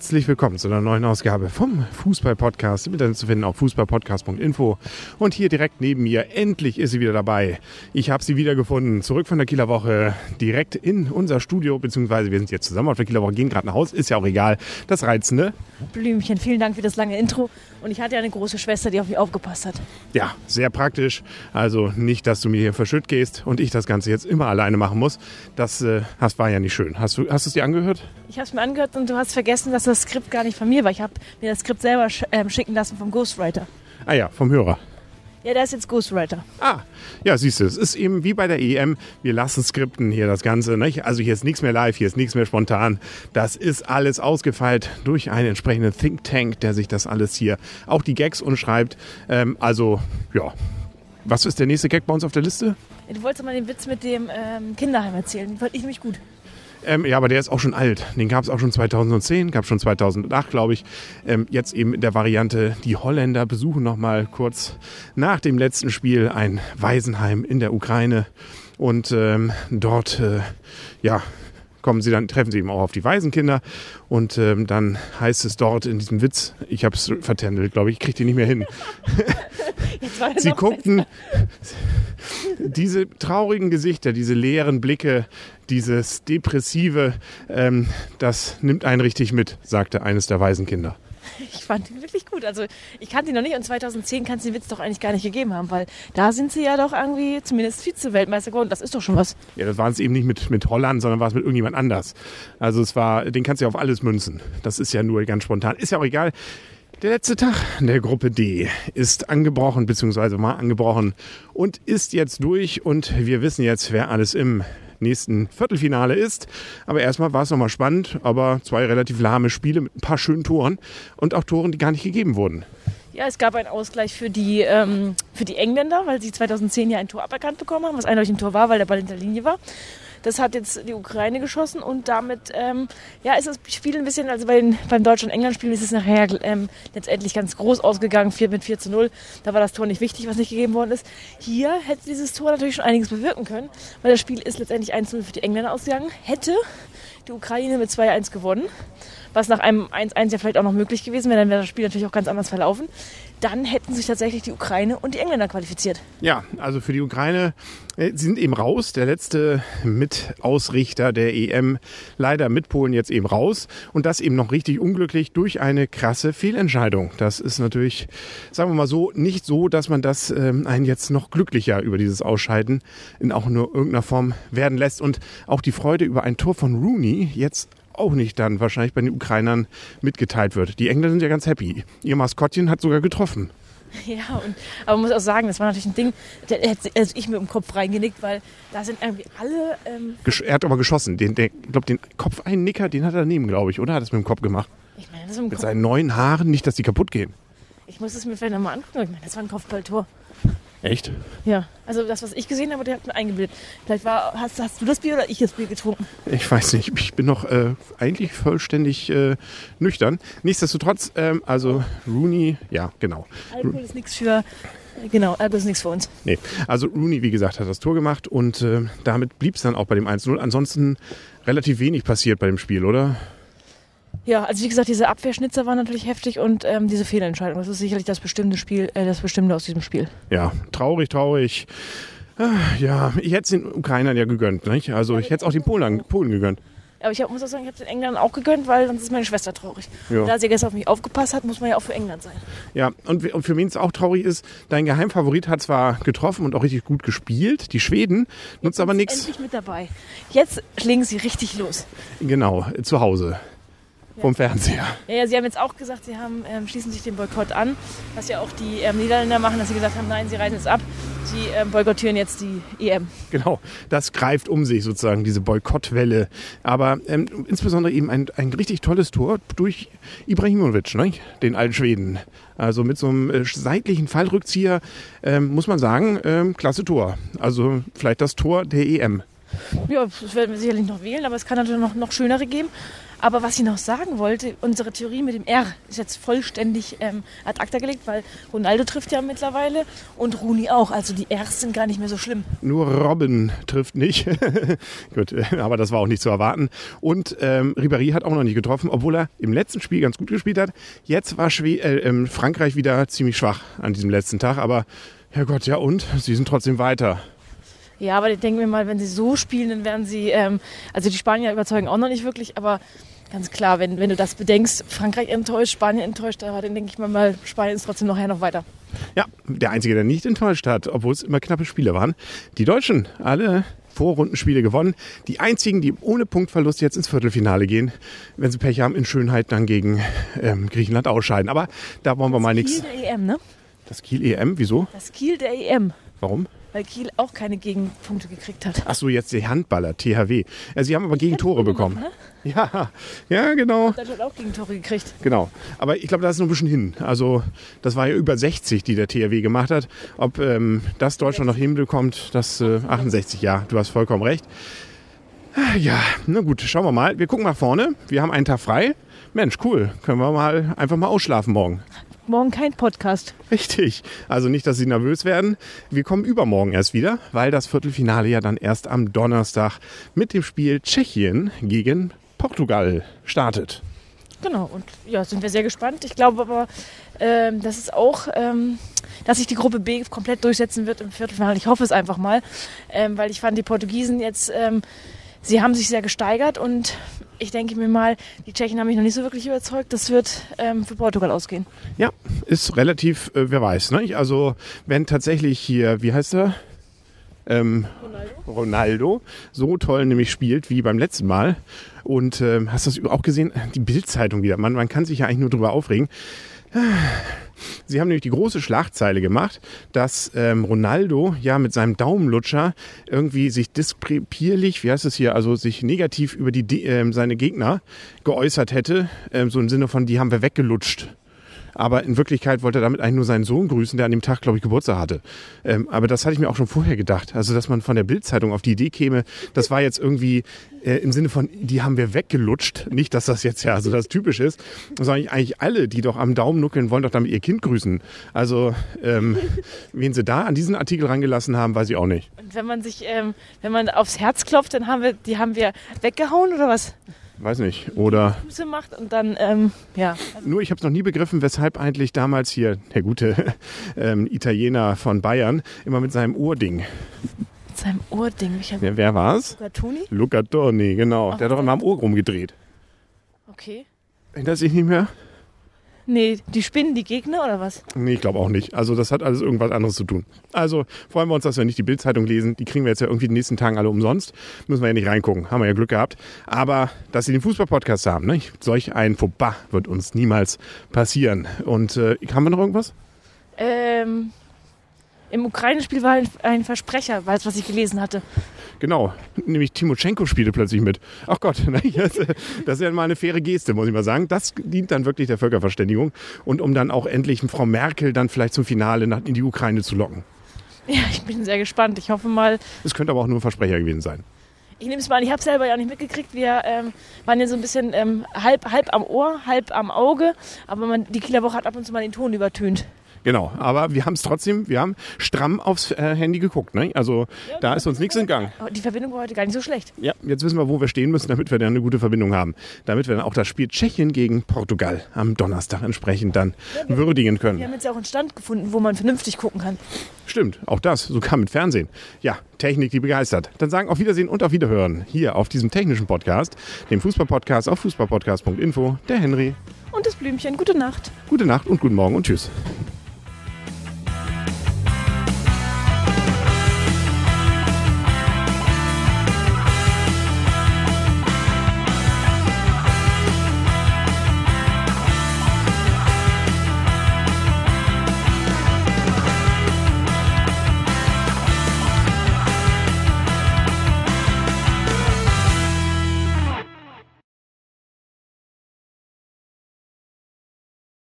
Herzlich willkommen zu einer neuen Ausgabe vom Fußball-Podcast. Im Internet zu finden auf fußballpodcast.info. Und hier direkt neben mir, endlich ist sie wieder dabei. Ich habe sie wiedergefunden, zurück von der Kieler Woche, direkt in unser Studio, beziehungsweise wir sind jetzt zusammen auf der Kieler Woche, gehen gerade nach Hause, ist ja auch egal. Das Reizende. Blümchen, vielen Dank für das lange Intro. Und ich hatte ja eine große Schwester, die auf mich aufgepasst hat. Ja, sehr praktisch. Also nicht, dass du mir hier verschütt gehst und ich das Ganze jetzt immer alleine machen muss. Das, äh, war ja nicht schön. Hast du hast es dir angehört? Ich habe es mir angehört und du hast vergessen, dass das Skript gar nicht von mir war. Ich habe mir das Skript selber sch ähm, schicken lassen vom Ghostwriter. Ah ja, vom Hörer. Ja, der ist jetzt Ghostwriter. Ah, ja, siehst du, es ist eben wie bei der EM. Wir lassen Skripten hier das Ganze. Nicht? Also hier ist nichts mehr live, hier ist nichts mehr spontan. Das ist alles ausgefeilt durch einen entsprechenden Think Tank, der sich das alles hier, auch die Gags umschreibt. Ähm, also, ja. Was ist der nächste Gag bei uns auf der Liste? Du wolltest mal den Witz mit dem ähm, Kinderheim erzählen. Den fand ich nämlich gut. Ähm, ja, aber der ist auch schon alt. Den gab es auch schon 2010, gab schon 2008, glaube ich. Ähm, jetzt eben in der Variante, die Holländer besuchen noch mal kurz nach dem letzten Spiel ein Waisenheim in der Ukraine. Und ähm, dort, äh, ja, kommen sie dann, treffen sie eben auch auf die Waisenkinder und ähm, dann heißt es dort in diesem Witz, ich habe es vertändelt, glaube ich, ich kriege die nicht mehr hin. sie guckten diese traurigen Gesichter, diese leeren Blicke, dieses depressive, ähm, das nimmt einen richtig mit, sagte eines der Waisenkinder. Ich fand ihn wirklich gut. Also ich kannte ihn noch nicht und 2010 kann es den Witz doch eigentlich gar nicht gegeben haben, weil da sind sie ja doch irgendwie zumindest Vize-Weltmeister geworden. Das ist doch schon was. Ja, das waren es eben nicht mit, mit Holland, sondern war es mit irgendjemand anders. Also es war, den kannst du ja auf alles münzen. Das ist ja nur ganz spontan. Ist ja auch egal. Der letzte Tag der Gruppe D ist angebrochen, beziehungsweise mal angebrochen und ist jetzt durch und wir wissen jetzt, wer alles im nächsten Viertelfinale ist. Aber erstmal war es nochmal spannend, aber zwei relativ lahme Spiele mit ein paar schönen Toren und auch Toren, die gar nicht gegeben wurden. Ja, es gab einen Ausgleich für die, ähm, für die Engländer, weil sie 2010 ja ein Tor aberkannt bekommen haben, was eindeutig ein Tor war, weil der Ball hinter der Linie war. Das hat jetzt die Ukraine geschossen und damit ähm, ja, ist das Spiel ein bisschen, also bei den, beim Deutsch-und-England-Spiel ist es nachher ähm, letztendlich ganz groß ausgegangen, 4 mit 4 zu 0. Da war das Tor nicht wichtig, was nicht gegeben worden ist. Hier hätte dieses Tor natürlich schon einiges bewirken können, weil das Spiel ist letztendlich 1 0 für die Engländer ausgegangen. Hätte die Ukraine mit 2-1 gewonnen was nach einem 1-1 ja vielleicht auch noch möglich gewesen wäre, dann wäre das Spiel natürlich auch ganz anders verlaufen. Dann hätten sich tatsächlich die Ukraine und die Engländer qualifiziert. Ja, also für die Ukraine sie sind eben raus. Der letzte Mitausrichter der EM, leider mit Polen jetzt eben raus. Und das eben noch richtig unglücklich durch eine krasse Fehlentscheidung. Das ist natürlich, sagen wir mal so, nicht so, dass man das ähm, einen jetzt noch glücklicher über dieses Ausscheiden in auch nur irgendeiner Form werden lässt. Und auch die Freude über ein Tor von Rooney jetzt auch nicht dann wahrscheinlich bei den Ukrainern mitgeteilt wird. Die Engländer sind ja ganz happy. Ihr Maskottchen hat sogar getroffen. Ja, und, aber man muss auch sagen, das war natürlich ein Ding, da hätte also ich mir im Kopf reingenickt, weil da sind irgendwie alle. Ähm er hat aber geschossen. Den, der, ich glaube, den Kopf einen Nicker, den hat er daneben, glaube ich, oder? Hat es mit dem Kopf gemacht? Ich meine, das ist mit Kopf. seinen neuen Haaren, nicht, dass die kaputt gehen. Ich muss es mir vielleicht nochmal angucken. Ich meine, das war ein Kopfballtor. Echt? Ja, also das, was ich gesehen habe, der hat mir eingebildet. Vielleicht war, hast, hast, du das Bier oder ich das Bier getrunken? Ich weiß nicht. Ich bin noch äh, eigentlich vollständig äh, nüchtern. Nichtsdestotrotz, ähm, also Rooney, ja, genau. Alkohol ist nichts für. Genau, Alkohol ist nichts für uns. Nee, also Rooney, wie gesagt, hat das Tor gemacht und äh, damit blieb es dann auch bei dem 1-0. Ansonsten relativ wenig passiert bei dem Spiel, oder? Ja, also wie gesagt, diese Abwehrschnitzer waren natürlich heftig und ähm, diese Fehlentscheidung. Das ist sicherlich das bestimmte Spiel, äh, das Bestimmte aus diesem Spiel. Ja, traurig, traurig. Ah, ja, ich hätte es den Ukrainern ja gegönnt. Nicht? Also ich hätte es auch den Polen, Polen gegönnt. Aber ich hab, muss auch sagen, ich habe es den Engländern auch gegönnt, weil sonst ist meine Schwester traurig. Ja. Da sie gestern auf mich aufgepasst hat, muss man ja auch für England sein. Ja, und, und für wen es auch traurig ist, dein Geheimfavorit hat zwar getroffen und auch richtig gut gespielt, die Schweden, nutzt aber nichts. endlich mit dabei. Jetzt legen sie richtig los. Genau, zu Hause vom Fernseher. Ja, ja, Sie haben jetzt auch gesagt, Sie haben, ähm, schließen sich dem Boykott an, was ja auch die ähm, Niederländer machen, dass sie gesagt haben, nein, sie reisen jetzt ab, sie ähm, boykottieren jetzt die EM. Genau, das greift um sich sozusagen, diese Boykottwelle. Aber ähm, insbesondere eben ein, ein richtig tolles Tor durch Ibrahimovic, ne? den alten Schweden. Also mit so einem äh, seitlichen Fallrückzieher ähm, muss man sagen, ähm, klasse Tor. Also vielleicht das Tor der EM. Ja, das werden wir sicherlich noch wählen, aber es kann natürlich noch, noch schönere geben. Aber was ich noch sagen wollte, unsere Theorie mit dem R ist jetzt vollständig ähm, ad acta gelegt, weil Ronaldo trifft ja mittlerweile und Rooney auch. Also die Rs sind gar nicht mehr so schlimm. Nur Robin trifft nicht. gut, aber das war auch nicht zu erwarten. Und ähm, Ribéry hat auch noch nicht getroffen, obwohl er im letzten Spiel ganz gut gespielt hat. Jetzt war Schwe äh, ähm, Frankreich wieder ziemlich schwach an diesem letzten Tag. Aber Herrgott, ja und? Sie sind trotzdem weiter. Ja, aber ich denke mir mal, wenn sie so spielen, dann werden sie, ähm, also die Spanier überzeugen auch noch nicht wirklich, aber ganz klar, wenn, wenn du das bedenkst, Frankreich enttäuscht, Spanien enttäuscht, dann denke ich mir mal, Spanien ist trotzdem nachher noch weiter. Ja, der Einzige, der nicht enttäuscht hat, obwohl es immer knappe Spiele waren. Die Deutschen, alle Vorrundenspiele gewonnen. Die einzigen, die ohne Punktverlust jetzt ins Viertelfinale gehen, wenn sie Pech haben, in Schönheit dann gegen ähm, Griechenland ausscheiden. Aber da wollen wir das mal Kiel nichts. der EM, ne? Das Kiel EM, wieso? Das Kiel der EM. Warum? Weil Kiel auch keine Gegenpunkte gekriegt hat. Ach so, jetzt die Handballer, THW. Ja, sie haben aber Gegentore bekommen. Ne? Ja, ja, genau. Deutschland hat auch Gegentore gekriegt. Genau. Aber ich glaube, da ist noch ein bisschen hin. Also, das war ja über 60, die der THW gemacht hat. Ob ähm, das Deutschland noch hinbekommt, das äh, 68, ja, du hast vollkommen recht. Ja, na gut, schauen wir mal. Wir gucken mal vorne. Wir haben einen Tag frei. Mensch, cool. Können wir mal einfach mal ausschlafen morgen. Morgen kein Podcast. Richtig. Also nicht, dass Sie nervös werden. Wir kommen übermorgen erst wieder, weil das Viertelfinale ja dann erst am Donnerstag mit dem Spiel Tschechien gegen Portugal startet. Genau, und ja, sind wir sehr gespannt. Ich glaube aber, ähm, dass es auch, ähm, dass sich die Gruppe B komplett durchsetzen wird im Viertelfinale. Ich hoffe es einfach mal, ähm, weil ich fand, die Portugiesen jetzt, ähm, sie haben sich sehr gesteigert und ich denke mir mal, die Tschechen haben mich noch nicht so wirklich überzeugt. Das wird ähm, für Portugal ausgehen. Ja, ist relativ, äh, wer weiß. Ne? Also wenn tatsächlich hier, wie heißt er? Ähm, Ronaldo so toll nämlich spielt wie beim letzten Mal. Und ähm, hast du das auch gesehen? Die Bildzeitung wieder. Man, man kann sich ja eigentlich nur drüber aufregen. Sie haben nämlich die große Schlagzeile gemacht, dass ähm, Ronaldo ja mit seinem Daumenlutscher irgendwie sich diskrepierlich, wie heißt es hier, also sich negativ über die, ähm, seine Gegner geäußert hätte. Ähm, so im Sinne von, die haben wir weggelutscht. Aber in Wirklichkeit wollte er damit eigentlich nur seinen Sohn grüßen, der an dem Tag, glaube ich, Geburtstag hatte. Ähm, aber das hatte ich mir auch schon vorher gedacht. Also, dass man von der Bildzeitung auf die Idee käme, das war jetzt irgendwie äh, im Sinne von, die haben wir weggelutscht. Nicht, dass das jetzt ja so das Typisch ist, sondern eigentlich alle, die doch am Daumen nuckeln, wollen doch damit ihr Kind grüßen. Also, ähm, wen sie da an diesen Artikel rangelassen haben, weiß ich auch nicht. Und wenn man sich, ähm, wenn man aufs Herz klopft, dann haben wir, die haben wir weggehauen oder was? Weiß nicht. Oder Füße macht und dann, ähm, ja. Nur ich habe es noch nie begriffen, weshalb eigentlich damals hier der gute ähm, Italiener von Bayern immer mit seinem Ohrding. Mit seinem Ohrding. Hab, Ja, wer war's? Gatuni? Luca Torni, genau. Der hat doch immer am Ohr rumgedreht. Okay. Erinnert sich nicht mehr? Nee, die spinnen die Gegner oder was? Nee, ich glaube auch nicht. Also das hat alles irgendwas anderes zu tun. Also freuen wir uns, dass wir nicht die Bildzeitung lesen. Die kriegen wir jetzt ja irgendwie in den nächsten Tagen alle umsonst. Müssen wir ja nicht reingucken. Haben wir ja Glück gehabt. Aber dass sie den Fußball-Podcast haben, ne? solch ein Fauxpas wird uns niemals passieren. Und äh, haben wir noch irgendwas? Ähm, Im Ukraine-Spiel war ein, Versprecher, weil was ich gelesen hatte. Genau, nämlich Timoschenko spielte plötzlich mit. Ach Gott, ne, das, ist ja mal eine faire Geste, muss ich mal sagen. Das dient dann wirklich der Völkerverständigung und um dann auch endlich Frau Merkel dann vielleicht zum Finale in die Ukraine zu locken. Ja, ich bin sehr gespannt. Ich hoffe mal, Es könnte aber auch nur ein Versprecher gewesen sein. ich nehme es mal an, ich habe selber ja nicht mitgekriegt. Wir ähm, waren ja so ein bisschen ähm, halb, halb am Ohr, halb am Auge. Aber man, die Kieler Woche hat ab und zu mal den Ton übertönt. Genau, aber wir haben es trotzdem, wir haben stramm aufs äh, Handy geguckt. Ne? Also da ist uns nichts entgangen. Die Verbindung war heute gar nicht so schlecht. Ja, jetzt wissen wir, wo wir stehen müssen, damit wir dann eine gute Verbindung haben. Damit wir dann auch das Spiel Tschechien gegen Portugal am Donnerstag entsprechend dann würdigen können. Wir haben jetzt ja auch einen Stand gefunden, wo man vernünftig gucken kann. Stimmt, auch das, sogar mit Fernsehen. Ja, Technik, die begeistert. Dann sagen auf Wiedersehen und auf Wiederhören hier auf diesem technischen Podcast, dem Fußballpodcast auf fußballpodcast.info, der Henry. Und das Blümchen, gute Nacht. Gute Nacht und guten Morgen und tschüss.